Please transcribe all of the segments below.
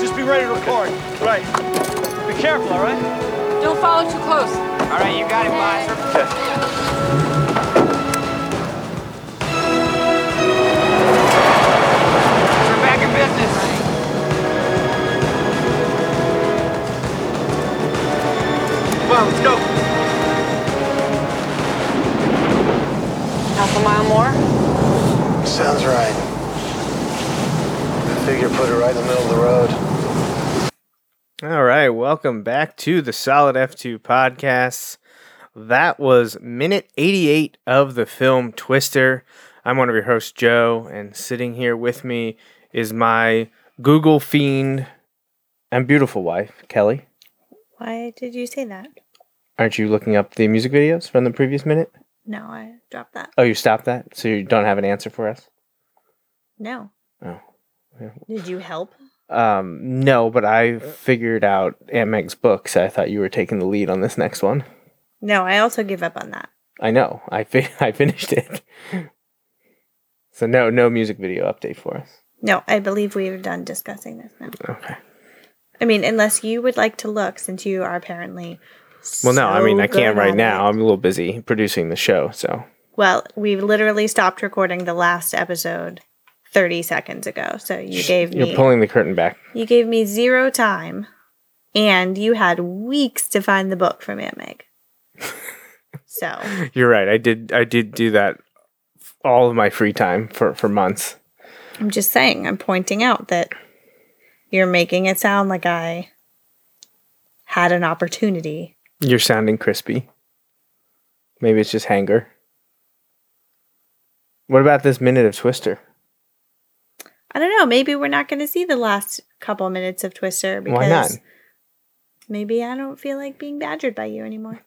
Just be ready to record. Right. Be careful, all right? Don't follow too close. All right, you got it, boss. Okay. We're back in business. Come on, let's go. Half a mile more? Sounds right. I figure put it right in the middle of the road. All right, welcome back to the Solid F2 podcast. That was minute 88 of the film Twister. I'm one of your hosts, Joe, and sitting here with me is my Google fiend and beautiful wife, Kelly. Why did you say that? Aren't you looking up the music videos from the previous minute? No, I dropped that. Oh, you stopped that? So you don't have an answer for us? No. Did you help? Um, no, but I figured out Aunt Meg's book, so I thought you were taking the lead on this next one. No, I also give up on that. I know. I fi- I finished it. so no no music video update for us. No, I believe we're done discussing this now. Okay. I mean, unless you would like to look, since you are apparently. Well, no, I mean I can't right now. it. I'm a little busy producing the show, so Well, we literally stopped recording the last episode 30 seconds ago. So you gave me you're pulling the curtain back. you gave me zero time, and you had weeks to find the book from Aunt Meg. so You're right. I did I did do that all of my free time for for months. I'm just saying, I'm pointing out that you're making it sound like I had an opportunity. You're sounding crispy. Maybe it's just hanger. What about this minute of Twister? I don't know. Maybe we're not going to see the last couple minutes of Twister because Why not? maybe I don't feel like being badgered by you anymore.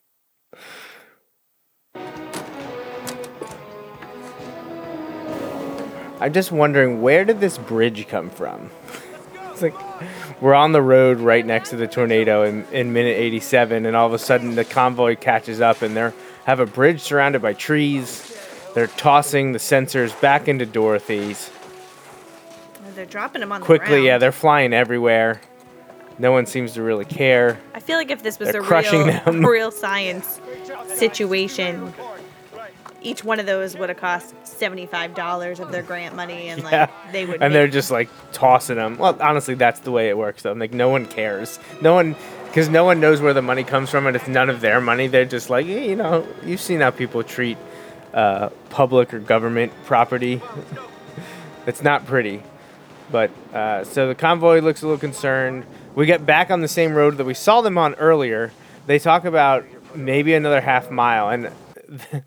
I'm just wondering where did this bridge come from? It's like we're on the road right next to the tornado in, in minute 87, and all of a sudden the convoy catches up and they have a bridge surrounded by trees. They're tossing the sensors back into Dorothy's. They're dropping them on the Quickly, yeah, they're flying everywhere. No one seems to really care. I feel like if this was They're a crushing real, them. real science situation, each one of those would have cost seventy-five dollars of their grant money, and Yeah. like they would. And they're just like tossing them. Well, honestly, that's the way it works, though. Like, no one cares. No one, because no one knows where the money comes from, and it's none of their money. They're just like, you know, you've seen how people treat uh, public or government property. it's not pretty. But uh, so the convoy looks a little concerned. we get back on the same road that we saw them on earlier. They talk about maybe another half mile, and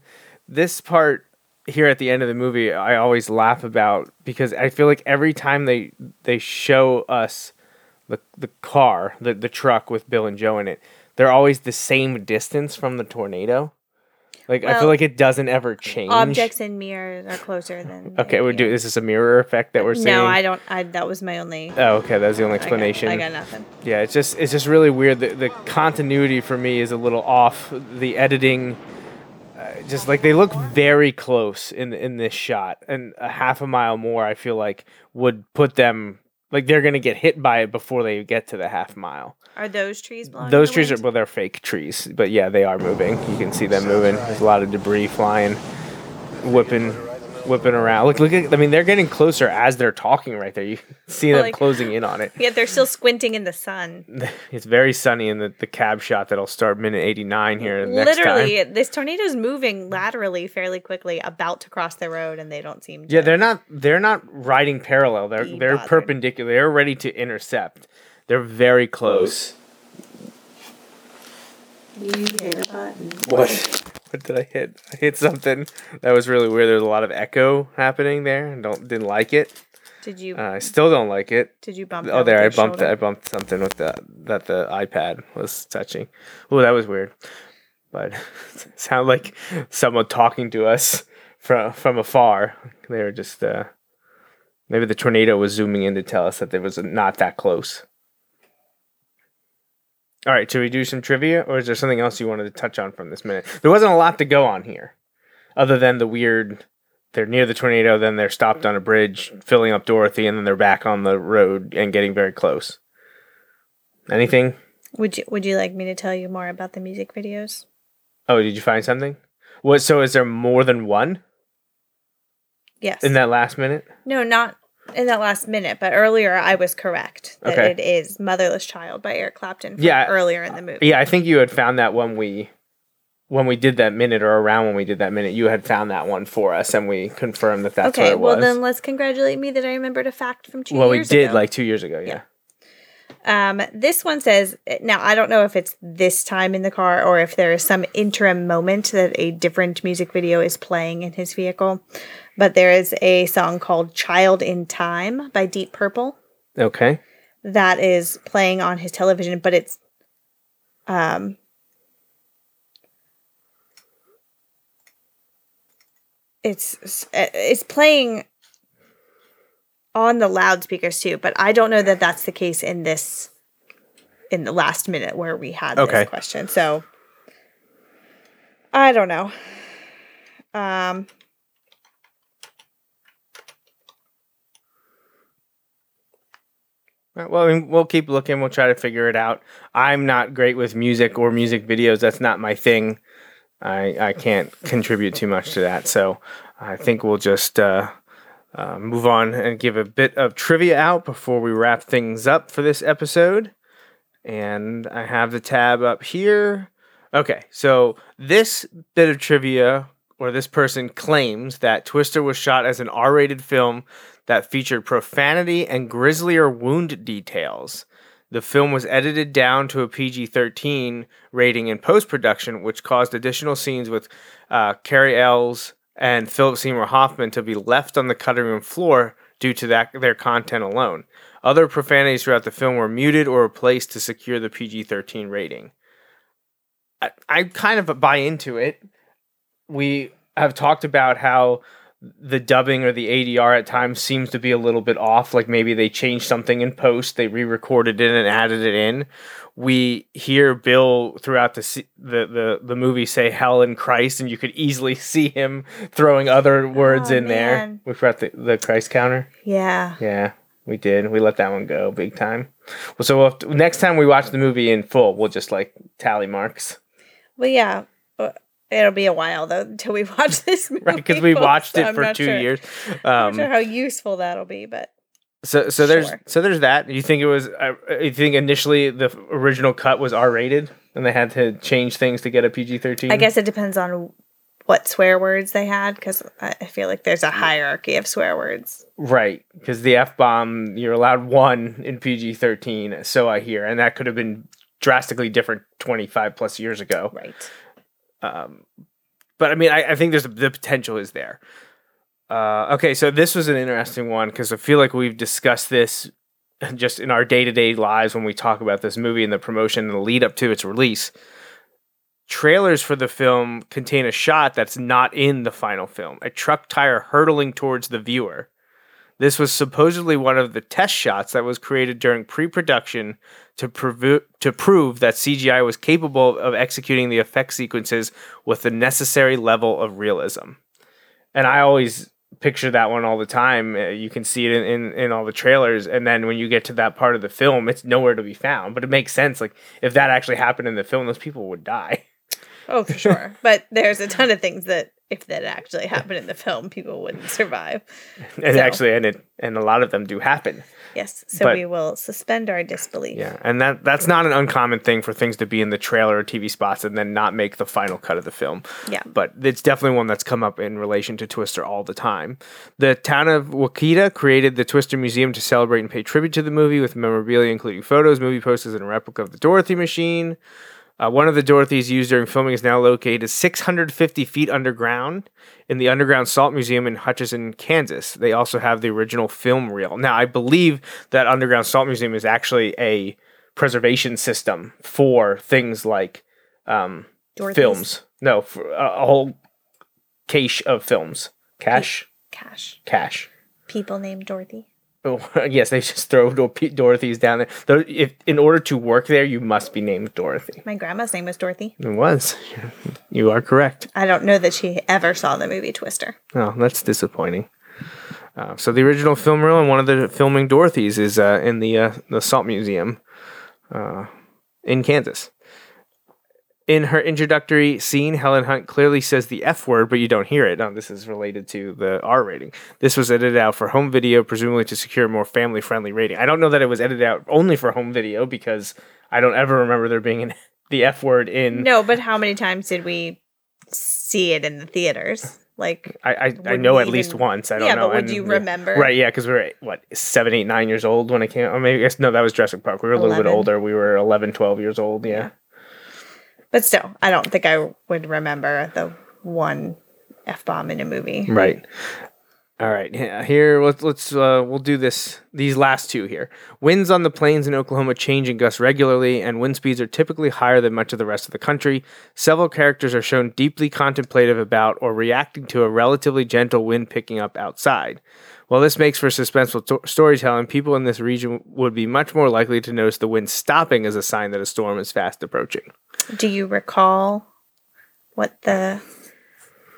this part here at the end of the movie, I always laugh about because I feel like every time they they show us the the car, the the truck with Bill and Joe in it, they're always the same distance from the tornado. Like I feel like it doesn't ever change. Objects and mirrors are closer than. Okay, we do. Is this a mirror effect that we're seeing? No, I don't. I that was my only. Oh, okay, that's the only I got- explanation. I got nothing. Yeah, it's just it's just really weird. The, the continuity for me is a little off. The editing, uh, just like they look very close in in this shot, and a half a mile more, I feel like would put them like they're gonna get hit by it before they get to the half mile. Are those trees blowing? in Those trees are well, they're fake trees, but yeah, they are moving. You can see them moving. There's a lot of debris flying, whipping, whipping around. Look, look at. I mean, they're getting closer as they're talking right there. You see them Like- closing in on it. Yet they're still squinting in the sun. It's very sunny in the, the cab shot that'll start minute 89 here next Literally, this tornado's moving laterally fairly quickly, about to cross the road, and they don't seem. To. Yeah, they're not they're not riding parallel. They're they're bothered. perpendicular. They're ready to intercept. They're very close. What? What did I hit? I hit something that was really weird. There's a lot of echo happening there. and Don't didn't like it. Did you? Uh, I still don't like it. did you bump? Oh, there! I bumped. shoulder? I bumped something with the that the iPad was touching. Oh, that was weird. But sound like someone talking to us from from afar. They were just uh, maybe the tornado was zooming in to tell us that there was not that close. All right, should we do some trivia, or is there something else you wanted to touch on from this minute? There wasn't a lot to go on here, other than the weird. They're near the tornado, then they're stopped on a bridge, filling up Dorothy, and then they're back on the road and getting very close. Anything? Would you Would you like me to tell you more about the music videos? Oh, did you find something? What? So is there more than one Yes. in that last minute? no, not in that last minute, but earlier I was correct that Okay. it is "Motherless Child" by Eric Clapton. From Yeah. earlier in the movie. Yeah, I think you had found that when we when we did that minute, or around when we did that minute, you had found that one for us, and we confirmed that that's okay, what it was. well then let's congratulate me that I remembered a fact from two well, we did ago. like two years ago. Yeah. Um, this one says now I don't know if it's this time in the car or if there is some interim moment that a different music video is playing in his vehicle, but there is a song called "Child in Time" by Deep Purple Okay. that is playing on his television, but it's um it's it's playing on the loudspeakers too, but I don't know that that's the case in this in the last minute where we had Okay. this question. So I don't know. Um Well, we'll keep looking. We'll try to figure it out. I'm not great with music or music videos. That's not my thing. I I can't contribute too much to that. So I think we'll just uh, uh, move on and give a bit of trivia out before we wrap things up for this episode. And I have the tab up here. Okay, so this bit of trivia, or this person claims that Twister was shot as an R rated film that featured profanity and grislier wound details. The film was edited down to a PG 13 rating in post production, which caused additional scenes with uh, Cary Elwes and Philip Seymour Hoffman to be left on the cutting room floor due to that, their content alone. Other profanities throughout the film were muted or replaced to secure the PG 13 rating. I, I kind of buy into it. We have talked about how the dubbing or the ADR at times seems to be a little bit off. Like maybe they changed something in post, they re-recorded it and added it in. We hear Bill throughout the the the, the movie say "hell and Christ," and you could easily see him throwing other words Oh, in there. man. We forgot the, the Christ counter. yeah. Yeah, we did. We let that one go big time. Well, so we'll to- next time we watch the movie in full, we'll just like tally marks, Well yeah. It'll be a while though until we watch this movie. right? Because we watched so it I'm for two sure- years. I'm Um, not sure how useful that'll be, but So so there's Sure. so there's that. You think it was? Uh, you think initially the original cut was R rated, and they had to change things to get a PG thirteen? I guess it depends on what swear words they had because I I feel like there's a hierarchy of swear words. Right, because the f bomb you're allowed one in PG thirteen, so I hear, and that could have been drastically different twenty five plus years ago. Right. Um, but I mean, I, I think there's the potential is there. Uh, okay, so this was an interesting one because I feel like we've discussed this just in our day to day lives when we talk about this movie and the promotion and the lead up to its release. Trailers for the film contain a shot that's not in the final film a truck tire hurtling towards the viewer. This was supposedly one of the test shots that was created during pre production to, prov- to prove that CGI was capable of executing the effect sequences with the necessary level of realism. And I always picture that one all the time. Uh, you can see it in, in, in all the trailers. And then when you get to that part of the film, it's nowhere to be found. But it makes sense. Like, if that actually happened in the film, those people would die. Oh, for sure. but there's a ton of things that if that actually happened in the film, people wouldn't survive. And So- actually, and it, and a lot of them do happen. Yes. So But- we will suspend our disbelief. Yeah, and that that's not an uncommon thing for things to be in the trailer or TV spots and then not make the final cut of the film. Yeah. But it's definitely one that's come up in relation to Twister all the time. The town of Wakita created the Twister Museum to celebrate and pay tribute to the movie with memorabilia including photos, movie posters, and a replica of the Dorothy machine. Uh, one of the Dorothys used during filming is now located 650 feet underground in the Underground Salt Museum in Hutchinson, Kansas. They also have the original film reel. Now, I believe that Underground Salt Museum is actually a preservation system for things like um, films. No, for a, a whole cache of films. Cache? Cash. Cache. People named Dorothy. Yes, they just throw Dor- Dorothy's down there. If in order to work there, you must be named Dorothy. My grandma's name was Dorothy. It was. You are correct. I don't know that she ever saw the movie Twister. Oh, that's disappointing. Uh, so the original film reel and one of the filming Dorothy's is uh, in the uh, the Salt Museum uh, in Kansas. In her introductory scene, Helen Hunt clearly says the F word, but you don't hear it. Now, this is related to the R rating. This was edited out for home video, presumably to secure a more family friendly rating. I don't know that it was edited out only for home video because I don't ever remember there being an, the F word in. No, but how many times did we see it in the theaters? Like, I, I, I know at least even- once. I don't Yeah, know. but would and- you remember? Right, yeah, because we were, what, seven, eight, nine years old when it came Or maybe, I guess, no, that was Jurassic Park. We were a little bit older. We were 11, 12 years old, yeah. But still, I don't think I would remember the one f bomb in a movie. Right. All right. Here, let's let's uh, we'll do this. These last two here. Winds on the plains in Oklahoma change and gust regularly, and wind speeds are typically higher than much of the rest of the country. Several characters are shown deeply contemplative about or reacting to a relatively gentle wind picking up outside. While this makes for suspenseful to- storytelling, people in this region would be much more likely to notice the wind stopping as a sign that a storm is fast approaching. Do you recall what the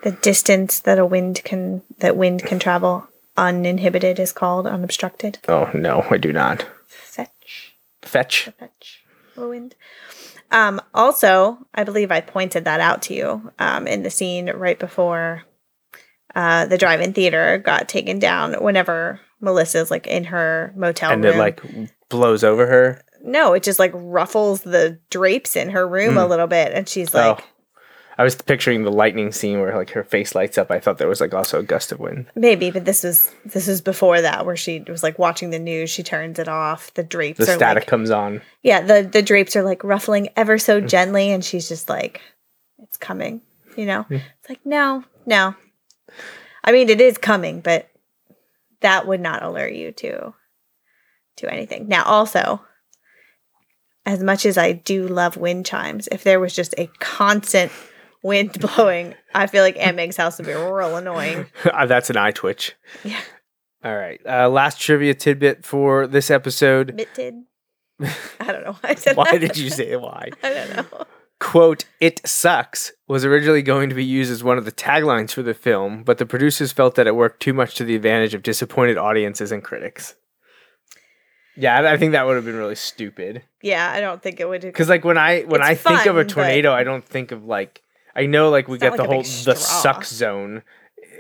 the distance that a wind can that wind can travel uninhibited is called unobstructed? Oh no, I do not. Fetch. Fetch. fetch a wind. Um, also, I believe I pointed that out to you um, in the scene right before uh, the drive-in theater got taken down. Whenever Melissa's like in her motel And room, it like blows over her. No, it just like ruffles the drapes in her room a little bit, and she's like, Hmm. oh. I was picturing the lightning scene where like her face lights up. I thought there was like also a gust of wind. maybe, but this was this was before that, where she was like watching the news. She turns it off. The drapes The are static like, comes on. yeah, the the drapes are like ruffling ever so gently, and she's just like, "It's coming," you know. Hmm. It's like, no, no. I mean, it is coming, but that would not alert you to to anything. Now, also, as much as I do love wind chimes, if there was just a constant wind blowing, I feel like Aunt Meg's house would be real annoying. Uh, That's an eye twitch. Yeah, All right. Uh, last trivia tidbit for this episode. mitted. I don't know why I said that. Why that. did you say why? I don't know. Quote, it sucks was originally going to be used as one of the taglines for the film, but the producers felt that it worked too much to the advantage of disappointed audiences and critics. Yeah, I I think that would have been really stupid. Yeah, I don't think it would. Because like when I when I think of a fun, tornado, I don't think of like I know like we get the like a whole the suck zone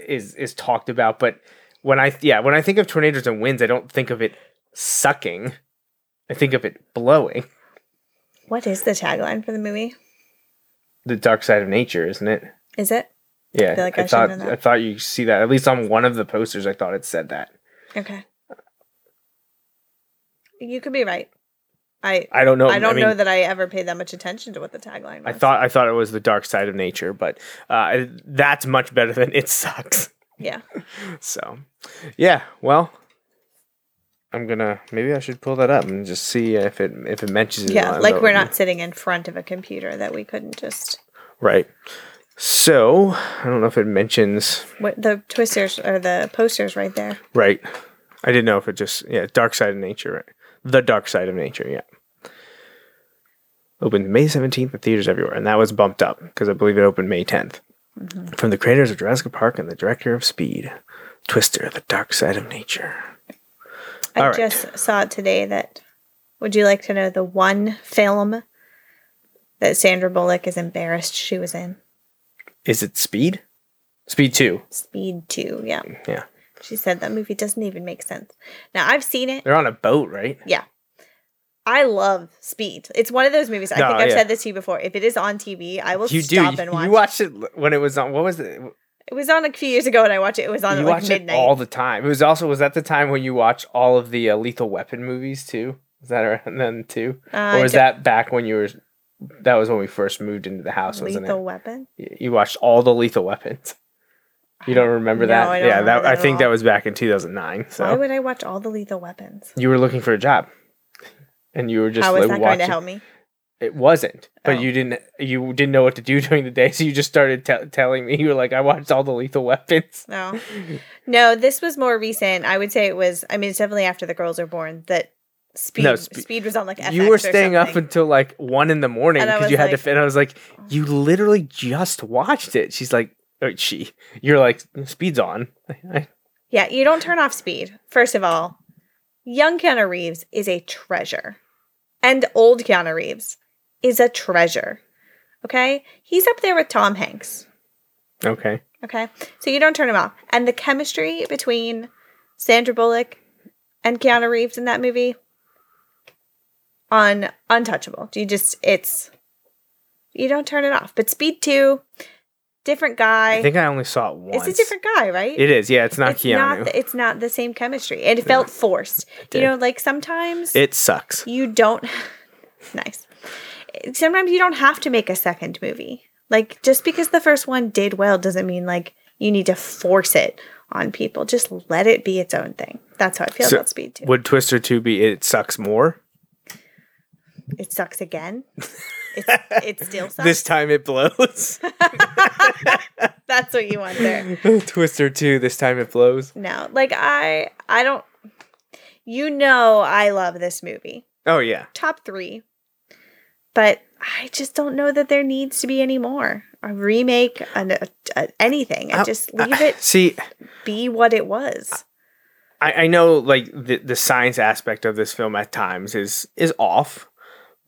is is talked about, but when I yeah when I think of tornadoes and winds, I don't think of it sucking. I think of it blowing. What is the tagline for the movie? The dark side of nature, isn't it? Is it? Yeah, feel like I, I thought. I thought you see that at least on one of the posters. I thought it said that. Okay. You could be right. I I don't know. I don't mean, know that I ever paid that much attention to what the tagline was. I thought I thought it was the dark side of nature, but uh, that's much better than it sucks. Yeah. So, yeah. Well, I'm gonna maybe I should pull that up and just see if it if it mentions. Yeah. on Like we're not sitting in front of a computer that we couldn't just. right. So I don't know if it mentions What the twisters or the posters right there. right. I didn't know if it just yeah dark side of nature right. The dark side of nature. Yeah. Opened May 17th at theaters everywhere, and that was bumped up because I believe it opened May 10th. Mm-hmm. From the creators of Jurassic Park and the director of Speed, Twister: The Dark Side of Nature. I right. just saw it today that. Would you like to know the one film that Sandra Bullock is embarrassed she was in? Is it Speed? Speed 2. Speed 2. Yeah. Yeah. She said that movie doesn't even make sense. Now, I've seen it. They're on a boat, right? Yeah. I love Speed. It's one of those movies. I No, think I've yeah. said this to you before. If it is on TV, I will You do. stop You, and watch. you watched it when it was on. What was it? It was on a few years ago, and I watched it. It was on you like watched midnight. it all the time. It was also was that the time when you watched all of the uh, Lethal Weapon movies too? Was that around then too, Uh, or was that back when you were? That was when we first moved into the house, wasn't Lethal it? Weapon. You watched all the Lethal Weapons. You don't remember No, that? I don't yeah, remember that, that I think all. that was back in 2009. So Why would I watch all the Lethal Weapons? you were looking for a job, and you were just How is like that watching. going to help me? It wasn't, but Oh. you didn't. You didn't know what to do during the day, so you just started te- telling me. You were like, "I watched all the Lethal Weapons." No, no. This was more recent. I would say it was. I mean, it's definitely after the girls are born that Speed. No, Spe- Speed was on like FX you were staying up until like one in the morning because you was had to. Fit. And I was like, oh. "You literally just watched it." She's like, Oh, or "She." You're like, "Speed's on." Yeah, you don't turn off Speed. First of all, young Keanu Reeves is a treasure, and old Keanu Reeves is a treasure. Okay, he's up there with Tom Hanks. okay. Okay. So you don't turn him off. And the chemistry between Sandra Bullock and Keanu Reeves in that movie on untouchable. Do you just it's you don't turn it off. But Speed 2 different guy. I think I only saw it once. it's a different guy, right? It is. Yeah, it's not it's Keanu. not the, it's not the same chemistry. And it felt forced. You know, like sometimes it sucks. you don't nice sometimes you don't have to make a second movie like just because the first one did well doesn't mean like you need to force it on people just let it be its own thing that's how i feel So, about speed 2 Would Twister Two be? It sucks more. it sucks again it's, it still sucks This time it blows. that's what you want there Twister Two. This time it blows. no like i i don't you know i love this movie Oh yeah. top three but i just don't know that there needs to be any more a remake an, a, a, anything and I- just I- leave it See, be what it was. I, I know like the the science aspect of this film at times is is off,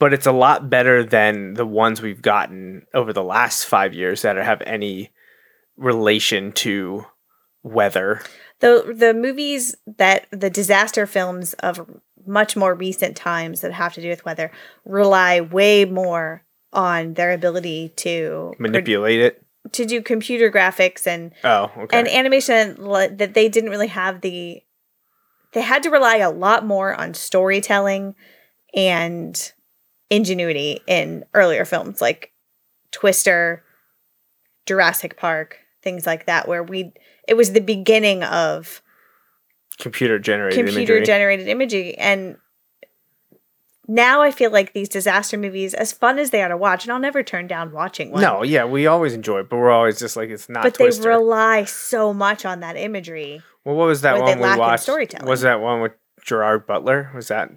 but it's a lot better than the ones we've gotten over the last five years that have any relation to weather. The the movies that the disaster films of much more recent times that have to do with weather rely way more on their ability to Manipulate it. to do computer graphics and Oh, okay. and animation that they didn't really have the they had to rely a lot more on storytelling and ingenuity in earlier films like Twister, Jurassic Park, things like that where we it was the beginning of computer generated computer imagery. generated imagery and now I feel like these disaster movies, as fun as they are to watch, and I'll never turn down watching one. no, yeah, we always enjoy it, but we're always just like it's not but Twister. they rely so much on that imagery. well, what was that one we watched? storytelling. Was that one with Gerard Butler? Was that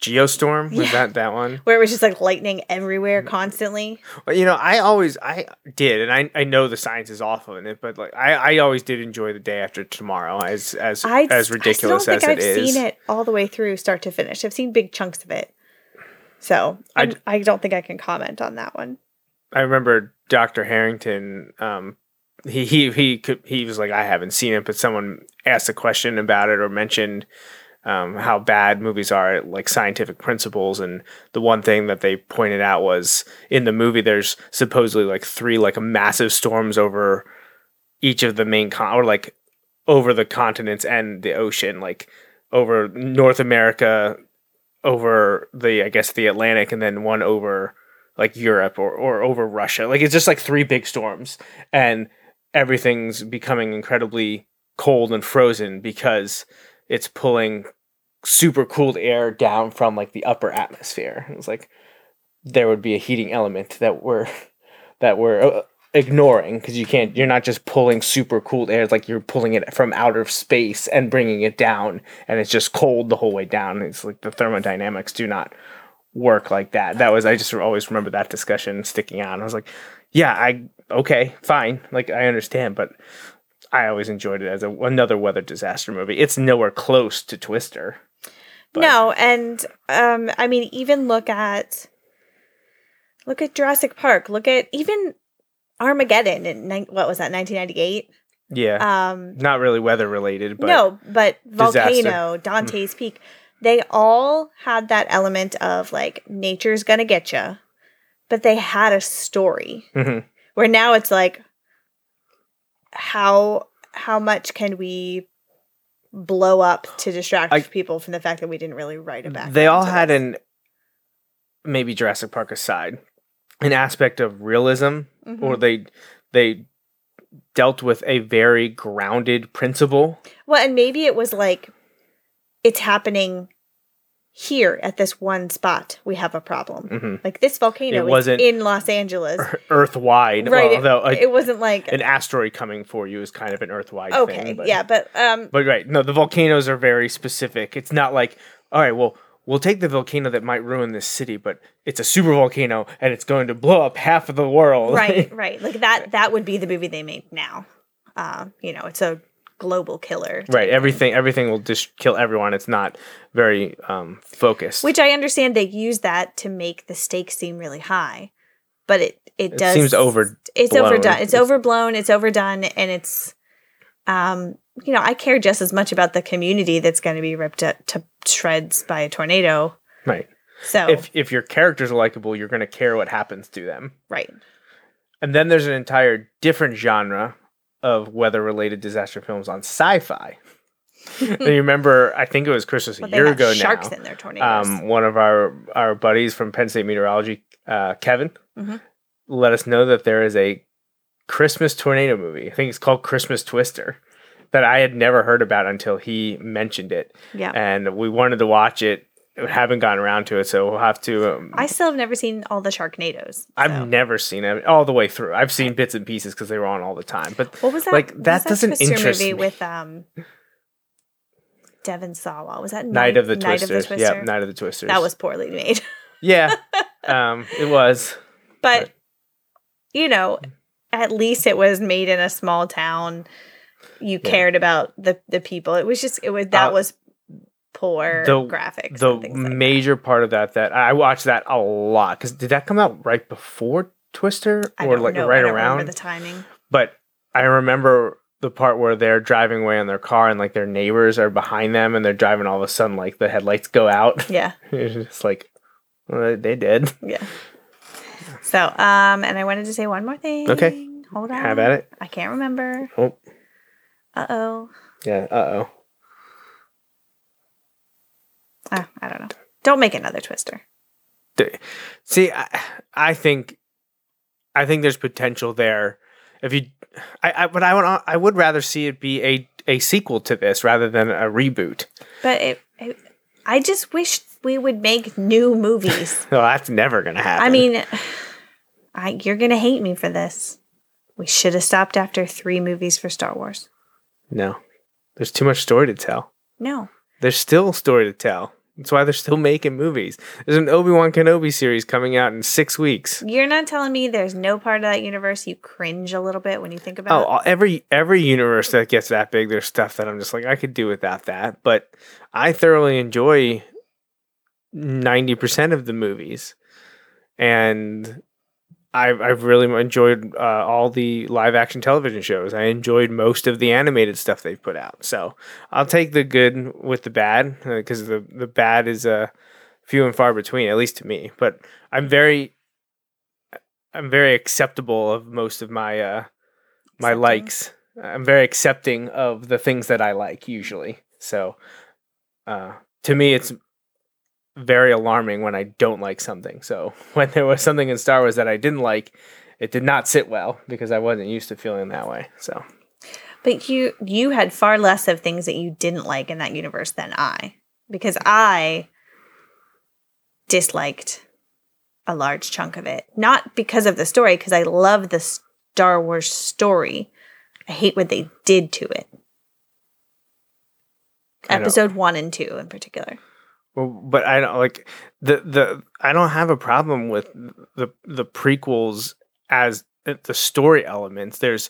Geostorm? Was Yeah. that that one? where it was just like lightning everywhere constantly. Well, you know, I always I did, and I, I know the science is awful of it, but like I, I always did enjoy the day after tomorrow as as I as ridiculous I still don't it think I've is. seen it all the way through, start to finish. I've seen big chunks of it, so I I don't think I can comment on that one. I remember Dr. Harrington. Um, he he he could, he was like, I haven't seen it, but someone asked a question about it or mentioned um, how bad movies are at like scientific principles, and the one thing that they pointed out was in the movie there's supposedly like three like massive storms over each of the main con or like over the continents and the ocean, like over North America, over the I guess the Atlantic, and then one over like Europe or or over Russia. Like it's just like three big storms, and everything's becoming incredibly cold and frozen because it's pulling super cooled air down from like the upper atmosphere. It's like there would be a heating element that we're that we're uh, ignoring because you can't you're not just pulling super cooled air it's like you're pulling it from outer space and bringing it down and it's just cold the whole way down. It's like the thermodynamics do not work like that. That was i just always remember that discussion sticking out. I was like yeah i okay fine like i understand but i always enjoyed it as a, another weather disaster movie it's nowhere close to twister But- No, and um, I mean, even look at look at Jurassic Park. Look at even Armageddon in what was that, nineteen ninety eight? yeah Um, not really weather related but no, but disaster. Volcano, Dante's Peak, they all had that element of like nature's gonna get you, but they had a story. Mhm. Where now it's like, how how much can we blow up to distract I- people from the fact that we didn't really write about? It? They all had an maybe Jurassic Park aside an aspect of realism Mm-hmm. or they they dealt with a very grounded principle Well, and maybe it was like it's happening here at this one spot. We have a problem. Mhm. Like this volcano It is wasn't- in Los Angeles. earth wide right. it- although like, it, wasn't like an asteroid coming for you is kind of an earth wide okay, thing but, yeah, but um, but right no the volcanoes are very specific it's not like all right well we'll take the volcano that might ruin this city but it's a super volcano and it's going to blow up half of the world right, right, like that. That would be the movie they made now. Uh, you know, it's a global killer, right everything everything will just kill everyone it's not very um focused which I understand they use that to make the stakes seem really high, but it it, It does seems over- It's overdone. It's, It's- overblown. It's overdone, and it's um you know I care just as much about the community that's going to be ripped to, to shreds by a tornado. right So if if your characters are likable you're going to care what happens to them right, And then there's an entire different genre of weather related disaster films on sci fi. and you remember, I think it was Christmas a but year ago sharks now. in their tornadoes. Um, one of our, our buddies from Penn State Meteorology, uh, Kevin, Mhm. let us know that there is a Christmas tornado movie. I think it's called Christmas Twister that I had never heard about until he mentioned it. yeah, And we wanted to watch it. Haven't gotten around to it, so we'll have to. Um, I still have never seen all the Sharknadoes. I've never seen it all the way through. I've seen bits and pieces because they were on all the time. But What was that? Like that was doesn't Twister interest movie me. with um Devon Sawa. Was that Night of the Night Twisters. of the Twister? Yeah, Night of the Twisters. that was poorly made. yeah. um, it was. but you know, at least it was made in a small town. You Yeah. cared about the the people. It was just it was that Uh, was poor the- graphics. The and things like that. major part of that that I watched that a lot because did that come out right before Twister or like know. right I don't around? remember the timing. but I remember the part where they're driving away in their car and like their neighbors are behind them and they're driving all of a sudden like the headlights go out. Yeah, it's just like well, they did. yeah. So, um, and I wanted to say one more thing. Okay. hold on. Have at it. I can't remember. Oh Uh oh. yeah. Uh oh. Ah, I don't know. Don't make another twister. See, I, I think, I think there's potential there. If you, I, I but I would, I would rather see it be a a sequel to this rather than a reboot. But it, it, I just wish we would make new movies. No, that's never gonna happen. I mean, I you're gonna hate me for this. We should have stopped after three movies for Star Wars. no, there's too much story to tell. No, There's still a story to tell. That's why they're still making movies. There's an Obi Wan Kenobi series coming out in six weeks. you're not telling me there's no part of that universe you cringe a little bit when you think about. Oh, every every universe that gets that big, there's stuff that I'm just like I could do without that. But I thoroughly enjoy ninety percent of the movies, and I've I've really enjoyed uh, all the live action television shows. I enjoyed most of the animated stuff they've put out. So I'll take the good with the bad because the the bad is uh, few and far between, at least to me. But I'm very I'm very acceptable of most of my uh my Accepting. likes I'm very accepting of the things that I like usually. So, uh, to me, it's very alarming when I don't like something. So when there was something in Star Wars that I didn't like, it did not sit well because I wasn't used to feeling that way. So But you you had far less of things that you didn't like in that universe than I, because I disliked a large chunk of it. Not because of the story, because I love the Star Wars story. I hate what they did to it. I know. Episode one and two in particular. Well, but I don't like the the I don't have a problem with the the prequels as the story elements. There's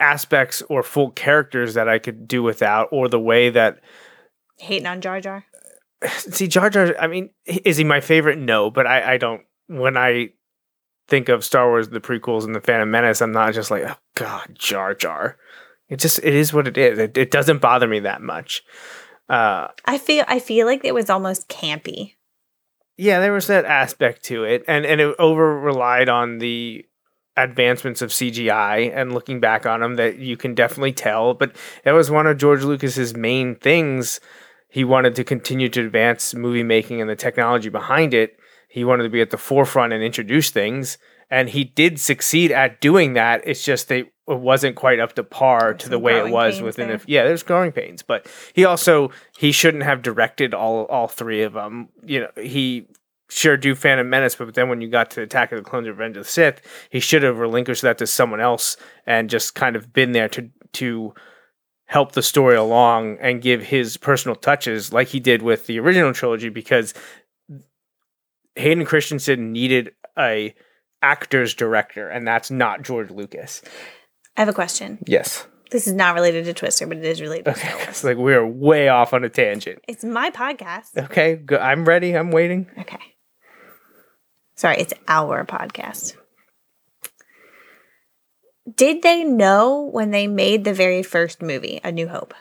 aspects or full characters that I could do without, or the way that Hating on Jar Jar. see Jar Jar. I mean, is he my favorite? No, but I I don't when I think of Star Wars, the prequels, and the Phantom Menace, I'm not just like oh God, Jar Jar. It just it is what it is. It, it doesn't bother me that much. Uh, I feel I feel like it was almost campy. yeah, there was that aspect to it, and and it over relied on the advancements of CGI. And looking back on them, that you can definitely tell. But that was one of George Lucas's main things. He wanted to continue to advance movie making and the technology behind it. He wanted to be at the forefront and introduce things, and he did succeed at doing that. It's just they it wasn't quite up to par to the way it was within there. a yeah there's growing pains but he also he shouldn't have directed all all three of them you know he sure do phantom menace but then when you got to attack of the clones revenge of the sith he should have relinquished that to someone else and just kind of been there to to help the story along and give his personal touches like he did with the original trilogy because hayden christensen needed a actor's director and that's not george lucas I have a question. yes This is not related to Twister, but it is related to Okay, it's like we're way off on a tangent. It's my podcast. Okay, go- I'm ready. I'm waiting. Okay. Sorry, it's our podcast. Did they know when they made the very first movie, A New Hope,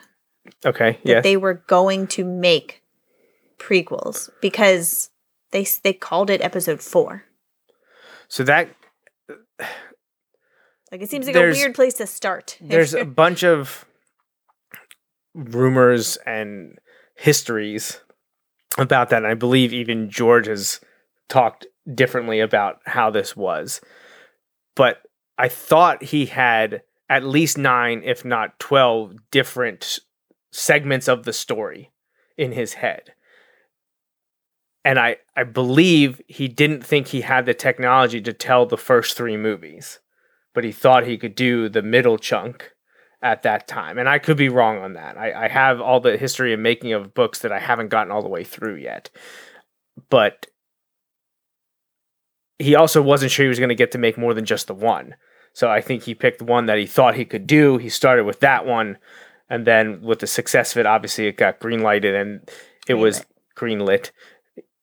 Okay, that yes. they were going to make prequels because they s- they called it Episode Four? so that Like it seems like There's- a weird place to start. there's a bunch of rumors and histories about that. And I believe even George has talked differently about how this was. But I thought he had at least nine, if not 12, different segments of the story in his head. And I, I believe he didn't think he had the technology to tell the first three movies, but he thought he could do the middle chunk at that time. And I could be wrong on that. I, I have all the history and making of books that I haven't gotten all the way through yet. But he also wasn't sure he was going to get to make more than just the one. So I think he picked one that he thought he could do. He started with that one. And then with the success of it, obviously it got green lighted and it was green lit.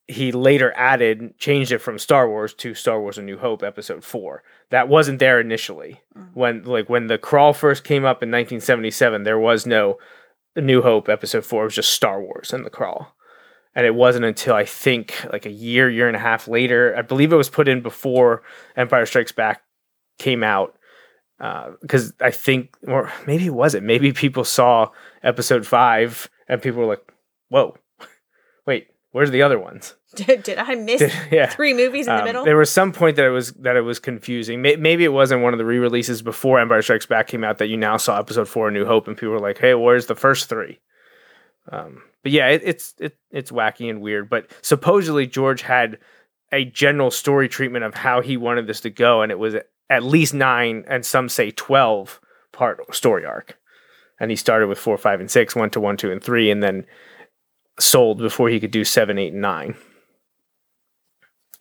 He later added, changed it from Star Wars to Star Wars A New Hope episode four. That wasn't there initially. Mm. When like when the crawl first came up in 1977, there was no New Hope episode four. It was just Star Wars and the crawl. And it wasn't until I think like a year, year and a half later, I believe it was put in before Empire Strikes Back came out. Uh, because I think, or maybe it wasn't. Maybe people saw episode five and people were like, whoa, where's the other ones? Did, did I miss yeah. three movies in the Um, middle? There was some point that it was that it was confusing. May- Maybe it wasn't one of the re-releases before Empire Strikes Back came out that you now saw Episode Four: A New Hope, and people were like, "Hey, where's the first three? Um, but yeah, it, it's it, it's wacky and weird. But supposedly George had a general story treatment of how he wanted this to go, and it was at least nine, and some say twelve part story arc. And he started with four, five, and six, went to one, two, and three, and then sold before he could do seven, eight, and nine.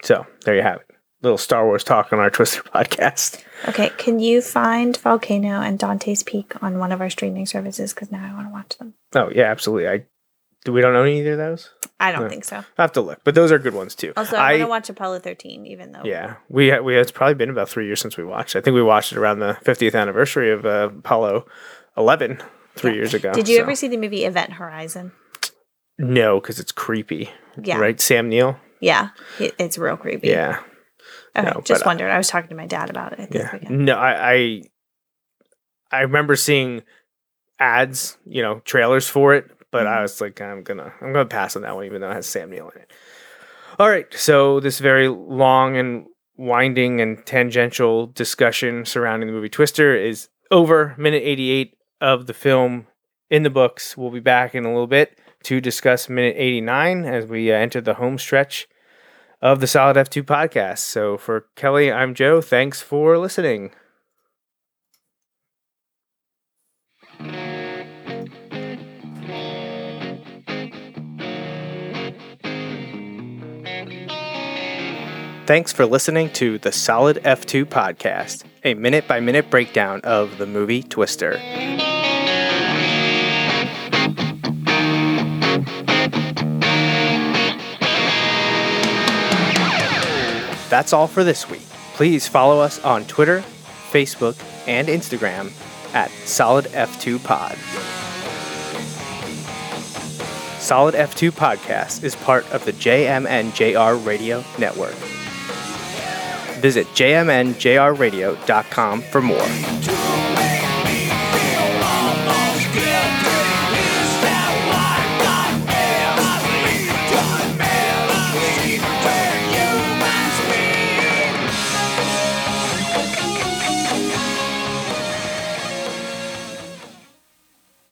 So there you have it. Little Star Wars talk on our Twister podcast. Okay, can you find Volcano and Dante's Peak on one of our streaming services? Because now I want to watch them. Oh yeah, absolutely. I do. We don't own either of those. I don't Yeah. think so. I have to look, but those are good ones too. Also, I, I want to watch Apollo 13, even though. yeah, we we it's probably been about three years since we watched. I think we watched it around the 50th anniversary of uh, Apollo 11 three Yeah. years ago. Did you so- ever see the movie Event Horizon? No, because it's creepy. Yeah. Right, Sam Neill. Yeah, it's real creepy. Yeah. Okay, No, just but, uh, wondered. I was talking to my dad about it Yeah. weekend. No, I, I I remember seeing ads, you know, trailers for it, but I was like, I'm gonna I'm gonna pass on that one, even though it has Sam Neill in it. All right, so this very long and winding and tangential discussion surrounding the movie Twister is over. Minute 88 of the film in the books. We'll be back in a little bit to discuss minute 89 as we uh, enter the home stretch of the Solid F2 podcast. So for Kelly, I'm Joe. Thanks for listening. Thanks for listening to the Solid F2 podcast, a minute by minute breakdown of the movie Twister. That's all for this week. Please follow us on Twitter, Facebook, and Instagram at Solid F2 Pod. Solid F2 Podcast is part of the JMNJR Radio Network. Visit jmnjrradio.com for more.